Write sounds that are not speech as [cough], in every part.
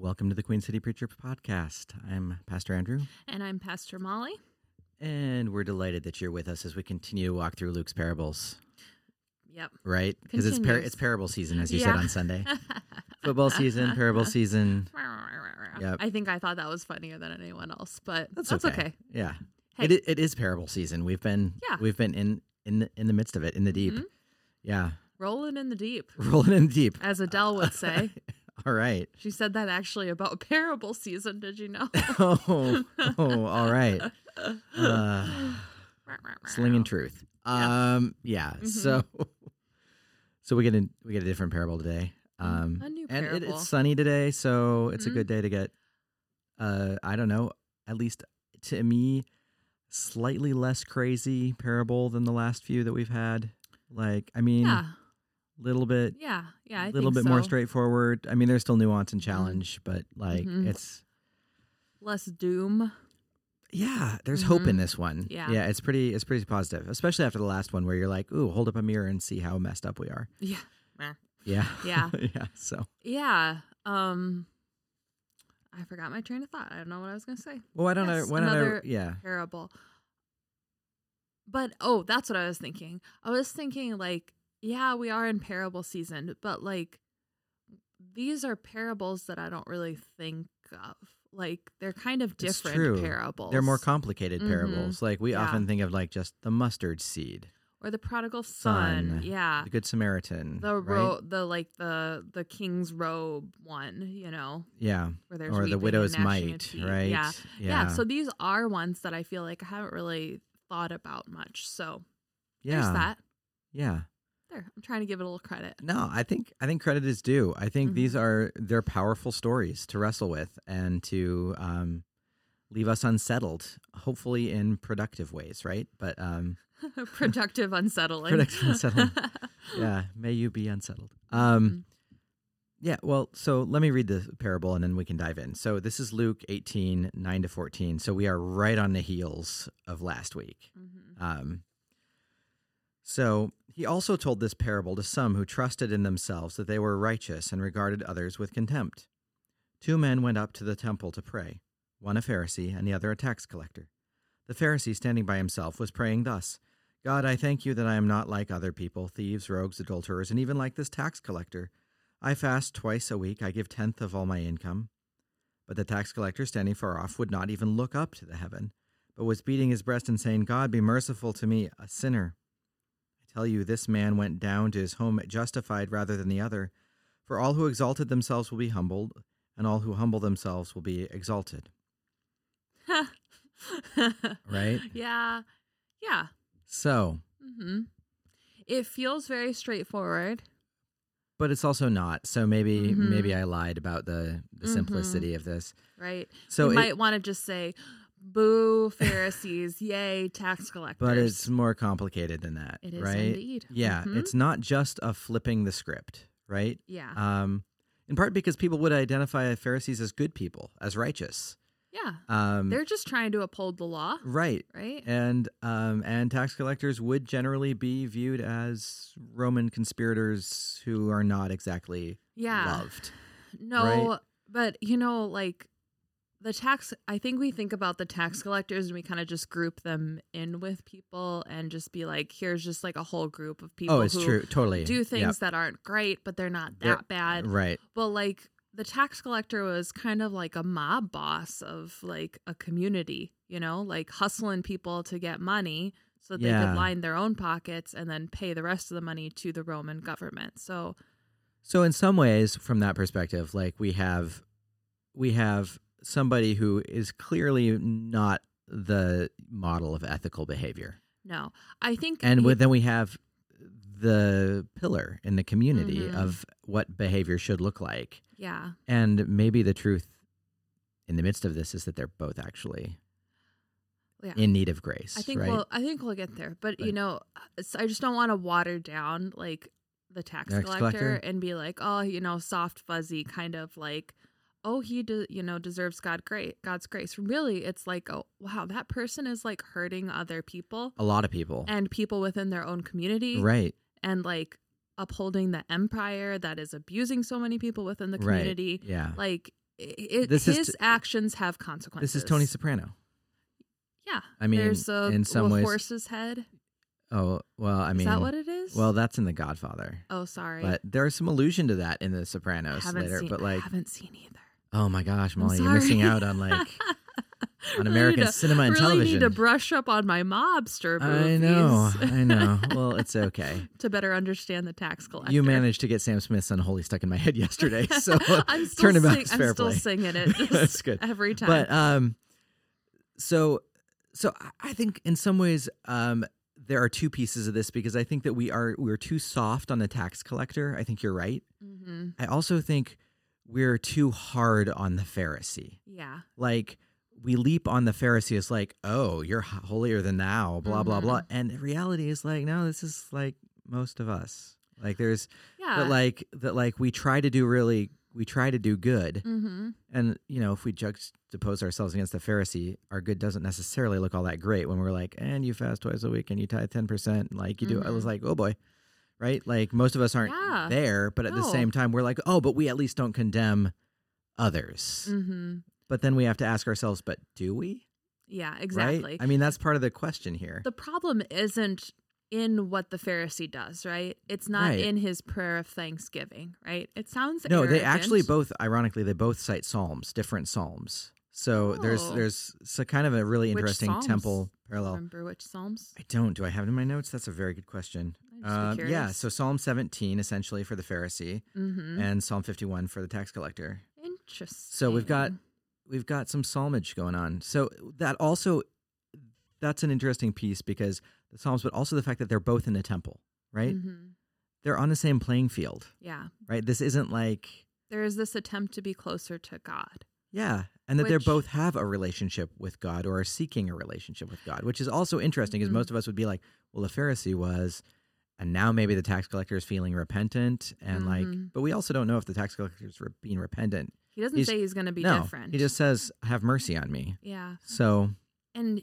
Welcome to the Queen City Preacher podcast. I'm Pastor Andrew, And I'm Pastor Molly. and we're delighted that you're with us as we continue to walk through Luke's parables. Yep. Right? Because it's par- it's parable season, as you said on Sunday. [laughs] Football season, parable season. [laughs] Yep. I think I thought that was funnier than anyone else, but That's, that's, okay. okay. Yeah, Hey. it, it is parable season. We've been Yeah. we've been in in the, in the midst of it, in the deep. Mhm. Yeah, Rolling in the deep, [laughs] rolling in the deep. as Adele would say. [laughs] All right. she said that actually about [laughs] parable season. Did you know? [laughs] oh, oh, all right. Uh, slinging truth. Yeah. Um, yeah. Mhm. So, so we get a we get a different parable today. Um, A new and it, parable. it's sunny today, so it's a Mhm. good day to get. Uh, I don't know. At least to me, slightly less crazy parable than the last few that we've had. Like, I mean, yeah, little bit, yeah, yeah. I little bit more so. Mm-hmm. straightforward. I mean, there's still nuance and challenge, but like, Mhm. it's Less doom. Yeah, there's hope in this one. Yeah. yeah, it's pretty, it's pretty positive, especially after the last one where you're like, "Ooh, hold up a mirror and see how messed up we are." Yeah, Yeah, Yeah. [laughs] yeah. So, yeah. Um, I forgot my train of thought. I don't know what I was gonna say. well, why don't Yes, I? Why don't I? another- Yeah, terrible But oh, that's what I was thinking. I was thinking like, yeah, we are in parable season, but like these are parables that I don't really think of. Like they're kind of different true. parables. they're more complicated Mhm. parables. Like we Yeah. often think of like just the mustard seed, or the prodigal son. Son. Yeah. the good Samaritan, The right? the like the the king's robe one, you know, yeah, where or the widow's mite, right? Yeah. yeah, yeah, So these are ones that I feel like I haven't really thought about much. So yeah, there's that. yeah. There, I'm trying to give it a little credit. No, I think I think credit is due. I think Mhm. these are they're powerful stories to wrestle with and to um, leave us unsettled, hopefully in productive ways, right? But um, [laughs] Productive unsettling. Productive [laughs] unsettling. yeah, may you be unsettled. Um, Mhm. yeah, well, so let me read the parable and then we can dive in. So this is Luke 18, 9 to 14. So we are right on the heels of last week. Mhm. Um, so he also told this parable to some who trusted in themselves that they were righteous and regarded others with contempt. Two men went up to the temple to pray, one a Pharisee and the other a tax collector. The Pharisee, standing by himself, was praying thus God, I thank you that I am not like other people, thieves, rogues, adulterers, and even like this tax collector. I fast twice a week, I give tenth of all my income. But the tax collector, standing far off, would not even look up to the heaven, but was beating his breast and saying, God, be merciful to me, a sinner. Tell you, this man went down to his home justified rather than the other. For all who exalted themselves will be humbled, and all who humble themselves will be exalted. [laughs] Right? Yeah. Yeah. So, Mm-hmm. It feels very straightforward. but it's also not. So maybe Mhm. maybe I lied about the, the Mhm. simplicity of this. Right. So you it- might want to just say, boo, Pharisees, [laughs] yay, tax collectors. but it's more complicated than that, It is right? indeed. Yeah, Mhm. it's not just a flipping the script, right? Yeah. Um, in part because people would identify Pharisees as good people, as righteous. yeah. Um, They're just trying to uphold the law, right, right? and um, and tax collectors would generally be viewed as Roman conspirators who are not exactly Yeah. loved. No, but you know, like the tax, I think we think about the tax collectors and we kind of just group them in with people and just be like, here's just like a whole group of oh, people oh, it's who true, totally. do Yep. things that aren't great, but they're not They're- that bad. right? But like the tax collector was kind of like a mob boss of like a community, you know, like hustling people to get money so that they could line their own pockets and then pay the rest of the money to the Roman government. So, So in some ways, from that perspective, like we have, we have somebody who is clearly not the model of ethical behavior, no, I think. and he- then we have the pillar in the community Mhm. of what behavior should look like, yeah. and maybe the truth in the midst of this is that they're both actually Yeah. in need of grace. I think right? we'll I think we'll get there, but you know, I just don't want to water down like the tax Tax collector, collector? and be like, oh, you know, soft fuzzy kind of like, oh, he de- you know deserves God great God's grace. Really, it's like, oh, wow, that person is like hurting other people a lot of people, and people within their own community, right? and like upholding the empire that is abusing so many people within the Right. community. Yeah, Like it, This is his t- actions have consequences. This is Tony Soprano. Yeah. I mean, there's a, in some ways- horse's head. Oh well, I mean, is that what it is? well, that's in The Godfather. oh, sorry. But there's some allusion to that in The Sopranos later. seen, but like, I haven't seen either. Oh my gosh, Molly, you're missing out on like [laughs] on Really American to- cinema and really television. need to brush up on my mobster I know, I know. [laughs] Well, it's okay. to better understand the tax collector. You managed to get Sam Smith's "Unholy" stuck in my head yesterday, [laughs] so I'm still, sing- fair I'm still play. singing it. That's good. every time. But um, so so I- think in some ways um there are two pieces of this because I think that we are we're too soft on the tax collector. I think you're right. hmm I also think we're too hard on the Pharisee. yeah, Like we leap on the Pharisee as like, oh, you're holier than thou, blah blah Mm-hmm. blah, and the reality is like, no, this is like most of us. Like there's yeah. that like that like we try to do really we try to do good, hmm and you know if we juxtapose ourselves against the Pharisee, our good doesn't necessarily look all that great when we're like, and you fast twice a week and you tithe ten percent, like you do. I was Mhm. like, oh boy. Right? Like most of us aren't Yeah. there, but at the same time, we're like, oh, but we at least don't condemn others. hmm But then we have to ask ourselves, but do we? Yeah, exactly. Right? I mean, that's part of the question here. the problem isn't in what the Pharisee does, right? It's not Right. in his prayer of thanksgiving, right? It sounds no, they actually both, ironically, they both cite psalms, different psalms. So there's Oh. there's so kind of a really interesting temple parallel. remember which psalms. I don't. Do I have it in my notes? That's a very good question. I'd just be Um, yeah. So Psalm 17 essentially for the Pharisee, Mm-hmm. and Psalm 51 for the tax collector. Interesting. So we've got we've got some psalmage going on. So that also that's an interesting piece because the psalms, but also the fact that they're both in the temple, right? Mhm. They're on the same playing field, Yeah, right? This isn't like there is this attempt to be closer to God. Yeah, and that they both have a relationship with God or are seeking a relationship with God, which is also interesting because Mhm. most of us would be like, well, the Pharisee was, and now maybe the tax collector is feeling repentant, and Mhm. like, but we also don't know if the tax collector is re- being repentant. He doesn't He's- say he's going to be no, different. he just says, "Have mercy on me." yeah, So and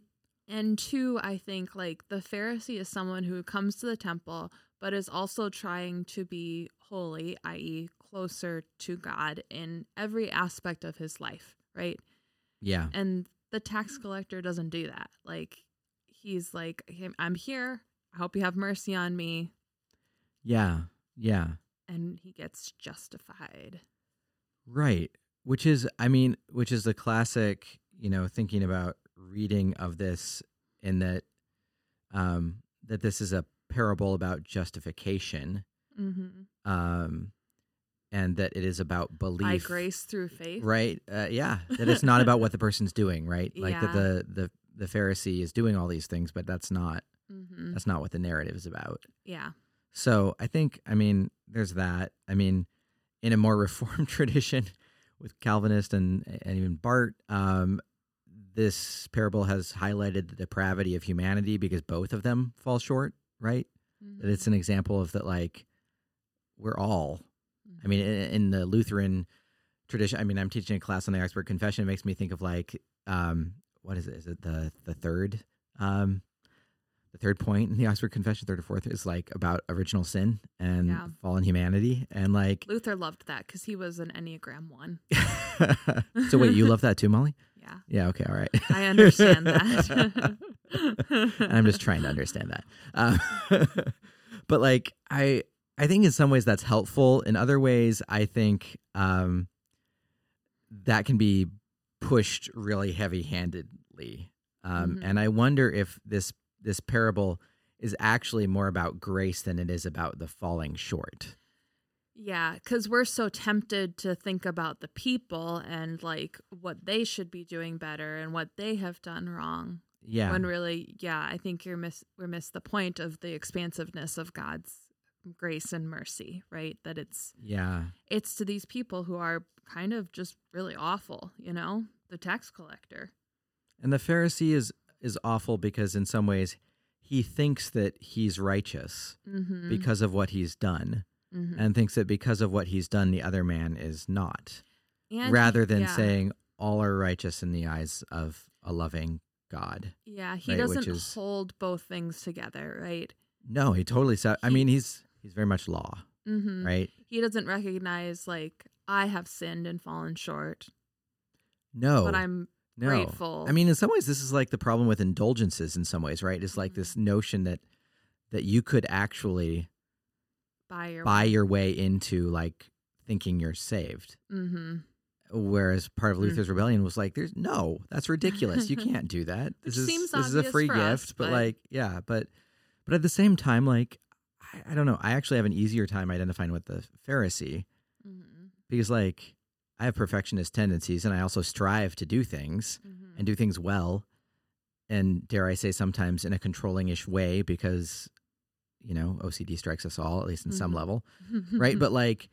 and two, I think like the Pharisee is someone who comes to the temple but is also trying to be holy, i.e., closer to God in every aspect of his life, right? yeah, And the tax collector doesn't do that. Like he's like, I'm here. I hope you have mercy on me, yeah, yeah. and he gets justified. Right. Which is, I mean, which is the classic, you know, thinking about reading of this in that, um, that this is a parable about justification, Mm-hmm. um, and that it is about belief. By grace through faith. Right. Uh, yeah. That it's not about what the person's doing. Right. [laughs] Like Yeah. the the the Pharisee is doing all these things, but that's not Mm-hmm. that's not what the narrative is about. Yeah. So I think, I mean, there's that. I mean, in a more [laughs] reformed tradition with Calvinist and, and even Barth, um, this parable has highlighted the depravity of humanity because both of them fall short, right? That it's an example of that, like, we're all, I mean, in, in the Lutheran tradition, I mean, I'm teaching a class on the Augsburg Confession. It makes me think of, like, um, what is it? Is it the, the third? Um, the third point in the Augsburg Confession, third or fourth, is like about original sin and Yeah. fallen humanity, and like. Luther loved that because he was an Enneagram one. [laughs] so wait, you love that too, Molly? Yeah. Yeah. Okay. All right. I understand that. [laughs] I'm just trying to understand that. Uh, [laughs] but like, I I think in some ways that's helpful. In other ways, I think um, that can be pushed really heavy-handedly. Um, Mhm. And I wonder if this this parable is actually more about grace than it is about the falling short. Yeah, because we're so tempted to think about the people and like what they should be doing better and what they have done wrong. Yeah. When really, yeah, I think you're miss we're miss the point of the expansiveness of God's grace and mercy, right? That it's yeah. it's to these people who are kind of just really awful, you know, the tax collector. And the Pharisee is is awful because in some ways he thinks that he's righteous Mm-hmm. because of what he's done mm-hmm. and thinks that because of what he's done the other man is not. And rather than yeah. saying all are righteous in the eyes of a loving God. yeah, he right, doesn't is- hold both things together, right? No, he totally said I mean he's he's very much law, Mm-hmm. right? he doesn't recognize like I have sinned and fallen short. No. but I'm no. grateful. I mean, in some ways, this is like the problem with indulgences. In some ways, right? It's like Mm-hmm. this notion that that you could actually buy your buy your way into like thinking you're saved. Mm-hmm. Whereas part of Mm. Luther's rebellion was like, "There's no, that's ridiculous. You [laughs] can't do that. This Which is this is a free gift." us, but, but- like, yeah, but but at the same time, like, I, I don't know. I actually have an easier time identifying with the Pharisee Mm-hmm. because, like, I have perfectionist tendencies, and I also strive to do things Mm-hmm. and do things well, and dare I say, sometimes in a controlling-ish way because, you know, OCD strikes us all, at least in some Mhm. level [laughs] right? But like,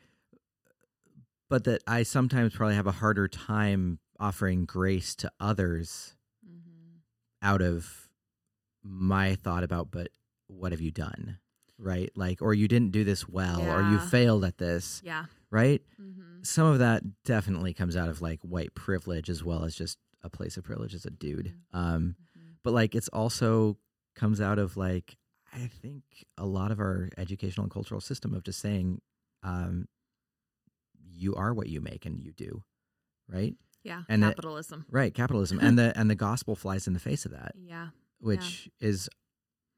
but that I sometimes probably have a harder time offering grace to others mm-hmm. out of my thought about, but what have you done? Right? Like, or you didn't do this well, or you failed at this, yeah. right? Mm-hmm. Some of that definitely comes out of like white privilege as well as just a place of privilege as a dude. Um, but like, it's also comes out of like, I think a lot of our educational and cultural system of just saying, um, you are what you make and you do, right? Yeah. And capitalism. Right, capitalism, and the and the gospel flies in the face of that, [laughs] yeah. which is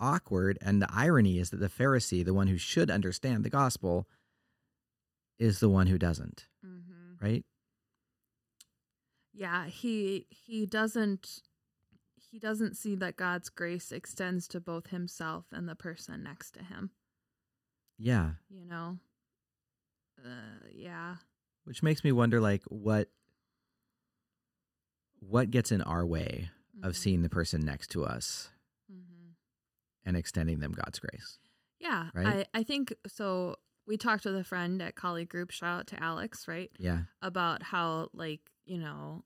awkward. And the irony is that the Pharisee, the one who should understand the gospel, is the one who doesn't, Mm-hmm. right? Yeah. He he doesn't he doesn't see that God's grace extends to both himself and the person next to him. Yeah, You know. Uh, yeah. which makes me wonder, like, what what gets in our way of Mhm. seeing the person next to us. And extending them God's grace. Yeah. Right? I I think so. We talked with a friend at colleague group. Shout out to Alex. Right. Yeah, about how like you know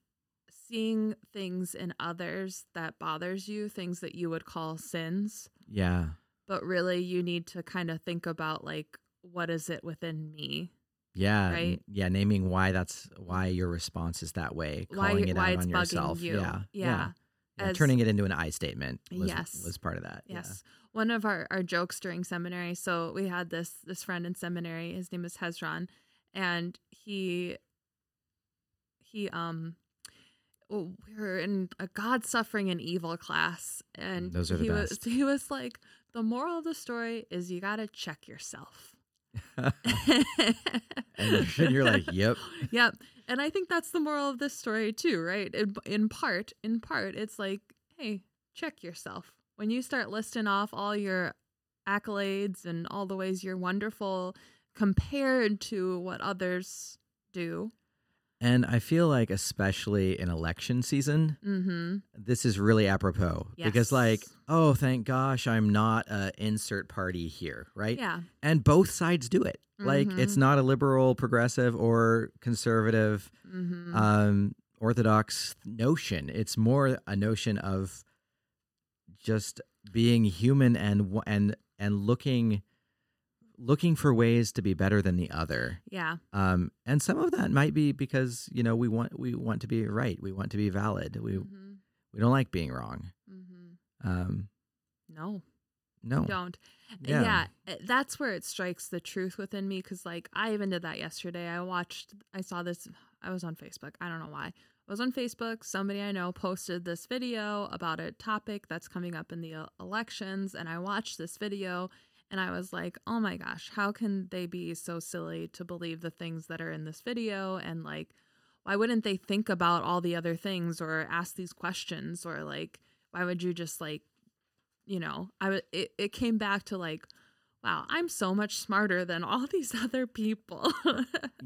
seeing things in others that bothers you things that you would call sins yeah, but really you need to kind of think about like what is it within me yeah, Right? yeah. Naming why that's why your response is that way, Why calling you- it why out it's on bugging yourself. you. Yeah, Yeah. Yeah, As- turning it into an I statement was, Yes. was part of that. yes one of our, our jokes during seminary so we had this this friend in seminary his name is hezron and he he um we were in a God suffering and evil class, and Those are the he was best. he was like, the moral of the story is you got to check yourself. [laughs] And you're like, yep. [laughs] yep. And I think that's the moral of this story too, right? In, in part, in part, it's like, hey, check yourself. When you start listing off all your accolades and all the ways you're wonderful compared to what others do. And I feel like, especially in election season, Mm-hmm. this is really apropos because, like, oh, thank gosh, I'm not a insert party here, right? Yeah. And both sides do it. Like, it's Mhm. not a liberal, progressive, or conservative, Mm-hmm. um, orthodox notion. It's more a notion of just being human and and and looking looking for ways to be better than the other. yeah. Um, and some of that might be because you know we want we want to be right, we want to be valid, we Mm-hmm. we don't like being wrong. Mm-hmm. Um, No. no, don't Yeah. yeah. uh, that's where it strikes the truth within me because like i even did that yesterday i watched i saw this i was on facebook i don't know why i was on facebook somebody i know posted this video about a topic that's coming up in the elections and i watched this video and i was like oh my gosh how can they be so silly to believe the things that are in this video? And like why wouldn't they think about all the other things or ask these questions or like why would you just like you know i w- it, it came back to like wow i'm so much smarter than all [laughs] these other people.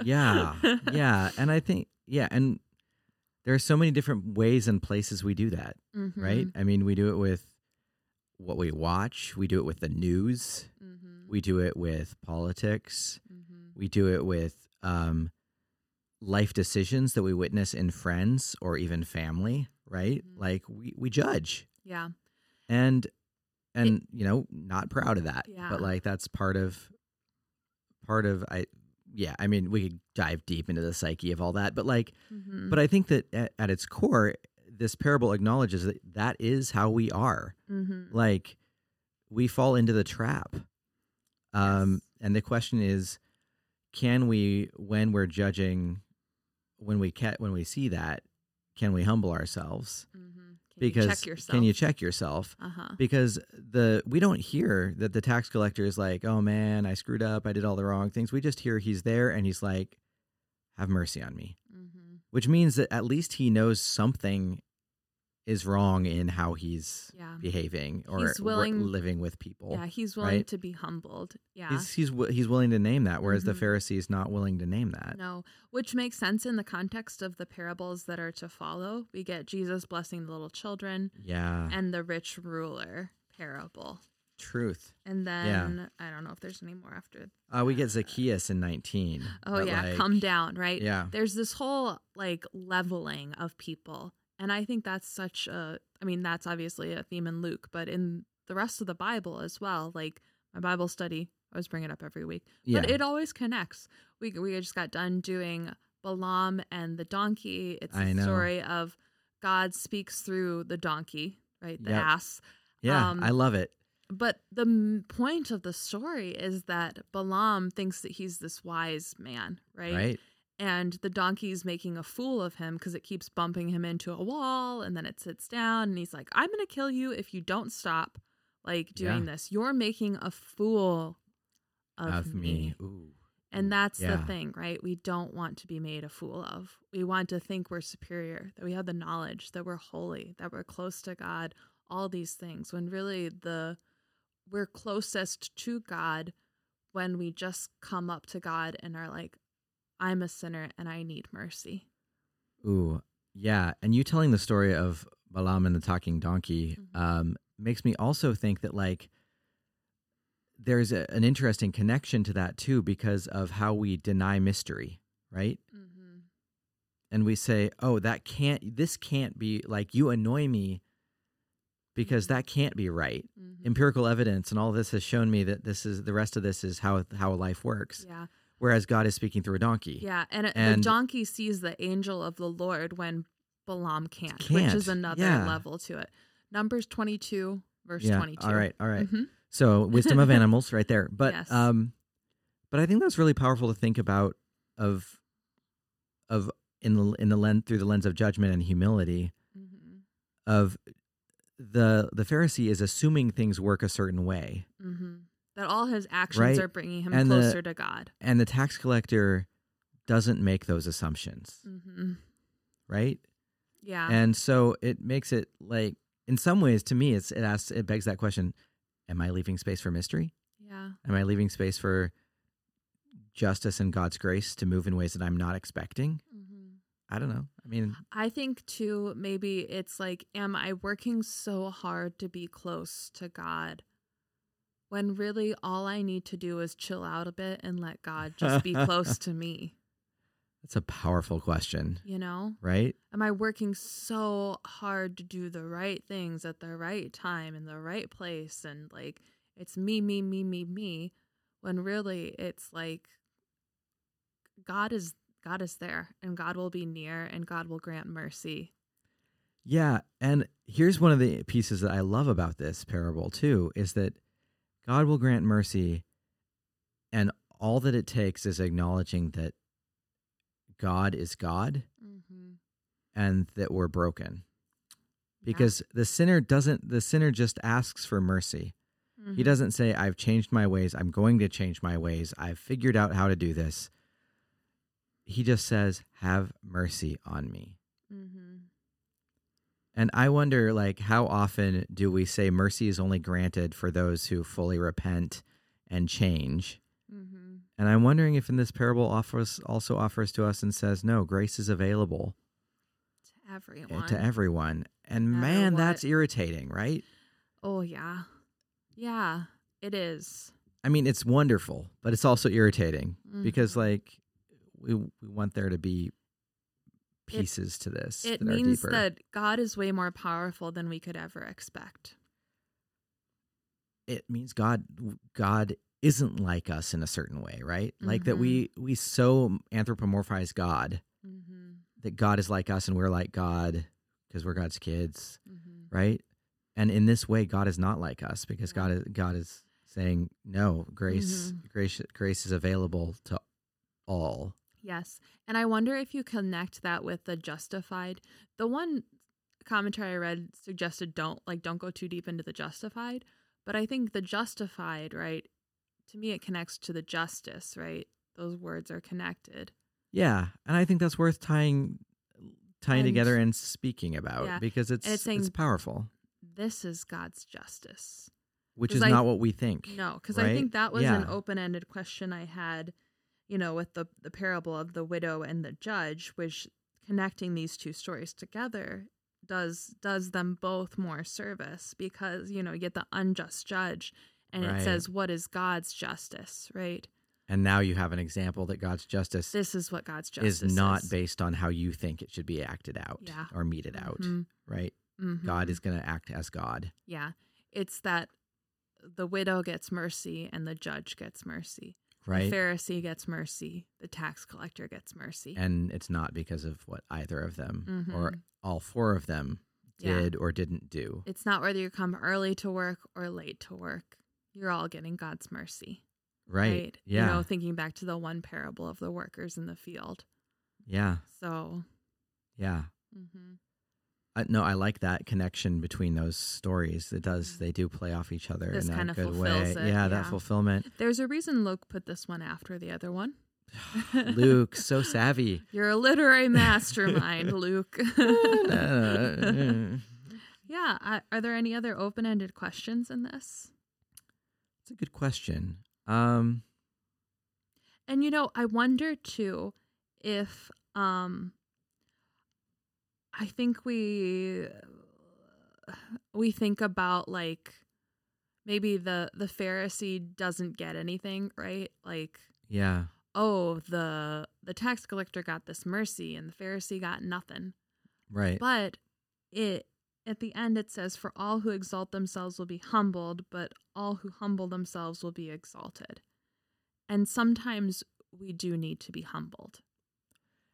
Yeah, yeah, and I think yeah, and there are so many different ways and places we do that, Mhm, right? I mean, we do it with what we watch, we do it with the news, mhm, we do it with politics, mhm, we do it with um, life decisions that we witness in friends or even family, right? Mhm. Like we we judge, yeah. And and you know not proud of that. Yeah. but like that's part of part of i yeah i mean we could dive deep into the psyche of all that but like mhm, but i think that at, at its core this parable acknowledges that that is how we are mhm, like we fall into the trap um Yes. and the question is can we when we're judging when we ca- when we see that can we humble ourselves? Mm-hmm. Can because you check can you check yourself? Uh huh. Because the we don't hear that the tax collector is like, "Oh man, I screwed up. I did all the wrong things." We just hear he's there and he's like, "Have mercy on me." Mm-hmm. Which means that at least he knows something is wrong in how he's Yeah. behaving or He's willing- living with people. Yeah, he's willing right? to be humbled. Yeah. He's he's he's willing to name that, whereas the Mhm. Pharisees not willing to name that. No, which makes sense in the context of the parables that are to follow. We get Jesus blessing the little children Yeah, and the rich ruler parable. Truth. And then I don't know if there's any more after. Uh, we get Zacchaeus in nineteen. Oh yeah, like, come down, right? Yeah, There's this whole like leveling of people. And I think that's such a I mean, that's obviously a theme in Luke, but in the rest of the Bible as well, like my Bible study, I always bring it up every week. yeah, But it always connects. We we just got done doing Balaam and the donkey. It's I the know. story of God speaks through the donkey, right? The Yep. ass. yeah. um, I love it. But the m- point of the story is that Balaam thinks that he's this wise man, right? Right. And the donkey's making a fool of him because it keeps bumping him into a wall and then it sits down and he's like, I'm going to kill you if you don't stop like doing Yeah. this. You're making a fool of, Of me. me. And that's yeah. the thing, right? We don't want to be made a fool of. We want to think we're superior, that we have the knowledge, that we're holy, that we're close to God, all these things. When really the we're closest to God when we just come up to God and are like, I'm a sinner and I need mercy. Ooh, yeah. And you telling the story of Balaam and the talking donkey Mhm. um, makes me also think that like there's a, an interesting connection to that too because of how we deny mystery, right? Mm-hmm. And we say, "Oh, that can't. This can't be like you annoy me." Because that can't be right. Mm-hmm. Empirical evidence and all this has shown me that this is the rest of this is how how life works. Yeah. Whereas God is speaking through a donkey. Yeah. And, the donkey sees the angel of the Lord when Balaam can't, which Can't, is another yeah. level to it. Numbers 22, verse Yeah, 22. All right. All right. Mhm. So wisdom of [laughs] animals, right there. But Yes. um, but I think that's really powerful to think about of of in the in the lens through the lens of judgment and humility Mhm. of the the Pharisee is assuming things work a certain way, hmm That all his actions Right. are bringing him And the- closer to God. and the tax collector doesn't make those assumptions, hmm right? Yeah. And so it makes it like in some ways to me it's it asks it begs that question: Am I leaving space for mystery? yeah. Am I leaving space for justice and God's grace to move in ways that I'm not expecting? I don't know. I mean, I think too, maybe it's like, am I working so hard to be close to God when really all I need to do is chill out a bit and let God just be close to [laughs] me? that's a powerful question, You know? right? Am I working so hard to do the right things at the right time in the right place? And like, it's me, me, me, me, me, when really it's like, God is. God is there and God will be near and God will grant mercy. Yeah. And here's one of the pieces that I love about this parable, too, is that God will grant mercy. And all that it takes is acknowledging that God is God Mm-hmm. and that we're broken. Because the sinner doesn't, the sinner just asks for mercy. He doesn't say, I've changed my ways. I'm going to change my ways. I've figured out how to do this. He just says, Have mercy on me. Mm-hmm. And I wonder, like, how often do we say mercy is only granted for those who fully repent and change? Mm-hmm. And I'm wondering if in this parable offers also offers to us and says, no, grace is available To everyone. to everyone. And No man, what. that's irritating, right? Oh yeah, yeah, it is. I mean, it's wonderful, but it's also irritating because, Mhm. like, we we want there to be pieces to this. It that means deeper. that God is way more powerful than we could ever expect. it means God God isn't like us in a certain way, right? Like that Mhm. we we so anthropomorphize God Mm-hmm. that God is like us and we're like God because we're God's kids, Mm-hmm. right? And in this way, God is not like us because God is God is saying no grace Mhm. grace grace is available to all. Yes. And I wonder if you connect that with the justified. The one commentary I read suggested don't like don't go too deep into the justified, but I think the justified, right? To me it connects to the justice, right? Those words are connected. Yeah, and I think that's worth tying tying And- together and speaking about Yeah, because it's it's it's, saying- powerful, This is God's justice. Which is I- not what we think. No, because I think that was an open-ended question I had, you know, with the the parable of the widow and the judge, which connecting these two stories together does does them both more service because you know you get the unjust judge and Right. it says what is God's justice, right? And now you have an example that God's justice This is what God's justice is not is. based on how you think it should be acted out Yeah. or meted out, Mhm, right? mhm. God is going to act as God, yeah, it's that the widow gets mercy and the judge gets mercy. Right? The Pharisee gets mercy. The tax collector gets mercy. and it's not because of what either of them or Mhm. all four of them Yeah. did or didn't do. It's not whether you come early to work or late to work. You're all getting God's mercy. Right. Yeah. You know, thinking back to the one parable of the workers in the field. yeah. So, Yeah. mhm. I, no, I like that connection between those stories. It does. They do play off each other Mm. This in a good way. it, yeah, that fulfillment. there's a reason Luke put this one after the other one. [sighs] Luke, so [laughs] savvy. You're a literary mastermind, [laughs] Luke. [laughs] Yeah. I, are there any other open ended questions in this? It's a good question. Um, And you know, I wonder too if um I think we we think about like maybe the the Pharisee doesn't get anything, right? Like yeah, oh, the the tax collector got this mercy and the Pharisee got nothing. right. But it at the end it says for all who exalt themselves will be humbled, but all who humble themselves will be exalted. And sometimes we do need to be humbled.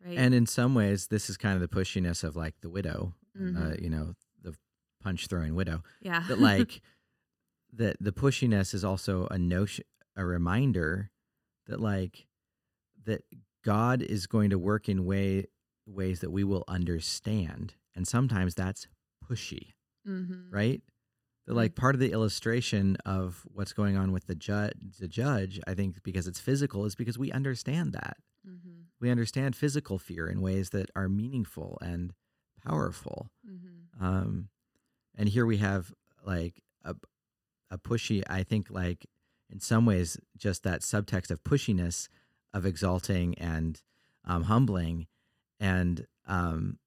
Right? And in some ways, this is kind of the pushiness of like the widow, uh, Mhm. you know, the punch throwing widow. yeah. That like [laughs] that the pushiness is also a notion, a reminder that like that God is going to work in way ways that we will understand, and sometimes that's pushy. hmm right? The, like part of the illustration of what's going on with the judge, the judge, I think, because it's physical, is because we understand that hmm we understand physical fear in ways that are meaningful and powerful. hmm Um, and here we have like a a pushy. I think like in some ways just that subtext of pushiness of exalting and um, humbling, and um,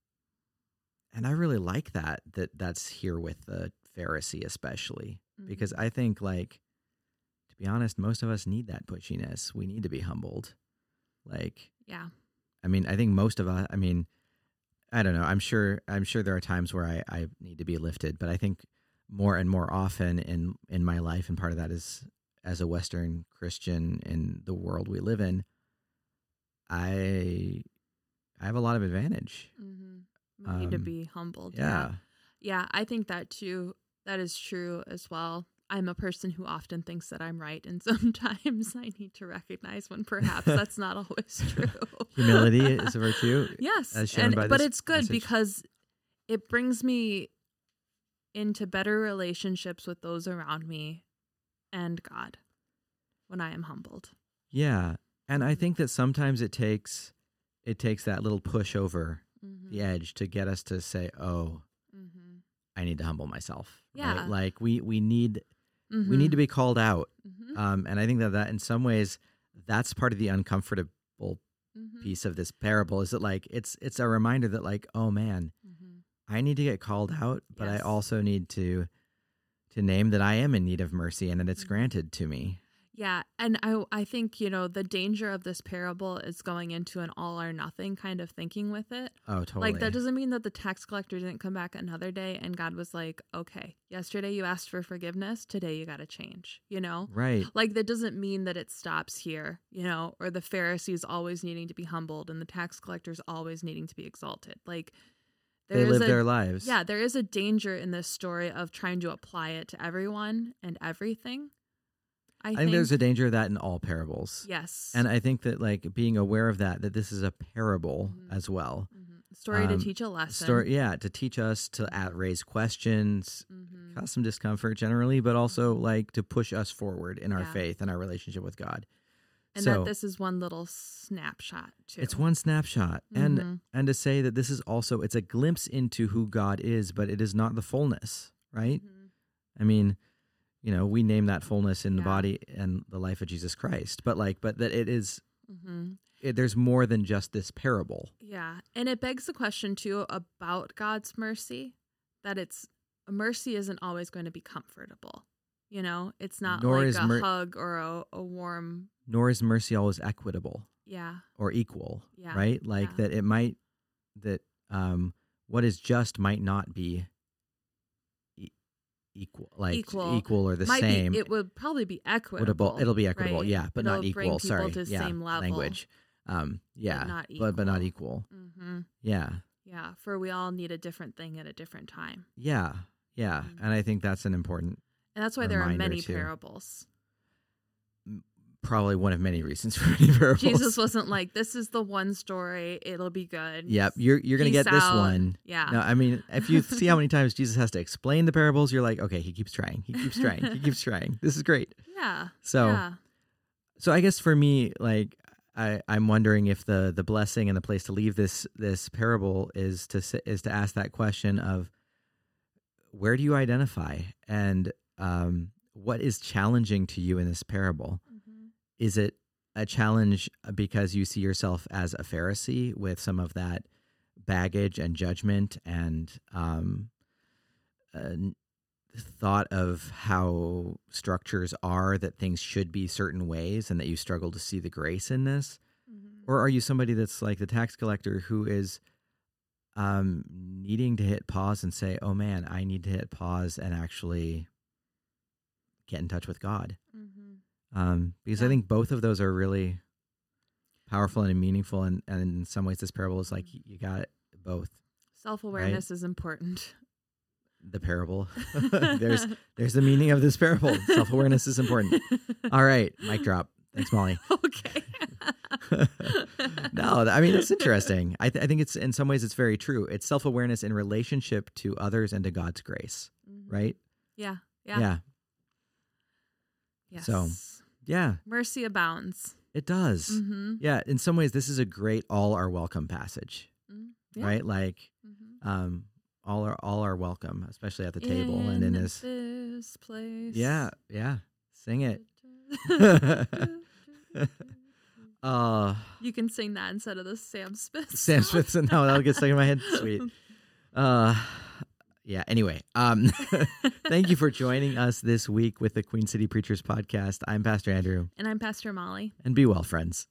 and I really like that that that's here with the Pharisee especially because I think like to be honest, most of us need that pushiness. We need to be humbled. Like yeah. I mean, I think most of us. I mean, I don't know. I'm sure. I'm sure there are times where I, I need to be lifted, but I think more and more often in in my life, and part of that is as a Western Christian in the world we live in. I I have a lot of advantage. hmm We need to Um, be humbled. Yeah. Yeah, I think that too. That is true as well. I'm a person who often thinks that I'm right, and [laughs] sometimes I need to recognize when perhaps [laughs] that's not always true. Humility [laughs] is a virtue. yes, and, but it's good message. because it brings me into better relationships with those around me and God when I am humbled. Yeah, and I think that sometimes it takes it takes that little push over Mm-hmm. the edge to get us to say, "Oh, Mm-hmm. I need to humble myself." right? Yeah. like we we need we need to be called out Mm-hmm. um, and i think that that in some ways that's part of the uncomfortable Mm-hmm. piece of this parable is that like it's it's a reminder that like oh man i need to get called out but i also need to to name that i am in need of mercy and that it's Mhm. granted to me Yeah, and I I think you know the danger of this parable is going into an all or nothing kind of thinking with it. oh totally Like that doesn't mean that the tax collector didn't come back another day and God was like, "Okay, yesterday you asked for forgiveness, today you got to change." You know? right Like that doesn't mean that it stops here, you know, or the Pharisees always needing to be humbled and the tax collectors always needing to be exalted. Like they there is live a their lives yeah, there is a danger in this story of trying to apply it to everyone and everything. I, I think, think there's a danger of that in all parables. yes, And I think that like being aware of that, that this is a parable Mhm. as well. Mhm. story to um, teach a lesson. Story, yeah, to teach us to at, raise questions, Mhm. cause some discomfort generally, but also like to push us forward in our Yeah. faith and our relationship with God. and so that this is one little snapshot too. it's one snapshot, and Mhm. and to say that this is also it's a glimpse into who God is, but it is not the fullness, right? Mhm. I mean, you know, we name that fullness in the body and the life of Jesus Christ, but like, but that it is, Mhm. it, there's more than just this parable. Yeah. And it begs the question, too, about God's mercy that it's mercy isn't always going to be comfortable. You know, it's not Nor like is a mer- hug or a, a warm, Nor is mercy always equitable yeah. or equal, Yeah, right? Like yeah. that it might, that um, what is just might not be equal, like Equal. equal or the Might same. Be, it would probably be equitable. It'll be equitable, right? yeah, but not It'll bring equal. Sorry, yeah, language. Um, yeah, not but but not equal. equal. hmm Yeah, Yeah. For we all need a different thing at a different time. yeah, yeah, Mhm. and I think that's an important, And that's why there are many too. parables. Probably one of many reasons [laughs] for many parables. Jesus wasn't like, this is the one story. It'll be good. Yep, you're you're gonna Peace get this out. one. Yeah. No, I mean, if you see how many [laughs] times Jesus has to explain the parables, you're like, okay, he keeps trying, he keeps trying, he keeps [laughs] trying. This is great. Yeah. So, yeah. so I guess for me, like, I I'm wondering if the the blessing and the place to leave this this parable is to is to ask that question of where do you identify and um, what is challenging to you in this parable? Is it a challenge because you see yourself as a Pharisee with some of that baggage and judgment and um, uh, thought of how structures are that things should be certain ways and that you struggle to see the grace in this? Mhm. Or are you somebody that's like the tax collector who is um, needing to hit pause and say, oh man, I need to hit pause and actually get in touch with God? Mhm. Um, because I think both of those are really powerful and meaningful, and, and in some ways, this parable is like Mm-hmm. you got both. Self awareness is important. The parable, [laughs] [laughs] there's there's the meaning of this parable. [laughs] Self awareness is important. All right, mic drop. Thanks, Molly. okay. no, I mean it's interesting. I, th- I think it's in some ways it's very true. It's self awareness in relationship to others and to God's grace, Mhm. right? Yeah. Yeah. yeah, Yes. So, yeah. mercy abounds. It does. Mm-hmm. Yeah, in some ways, this is a great all are welcome passage, Yeah. right? Like Mhm. um all are all are welcome especially at the table and in this this place. yeah yeah sing it [laughs] uh you can sing that instead of the Sam Smith. sam smithson no that'll get stuck in my head [laughs] sweet uh yeah anyway um [laughs] thank you for joining us this week with the queen city preachers podcast. I'm pastor andrew. And I'm Pastor Molly. and be well friends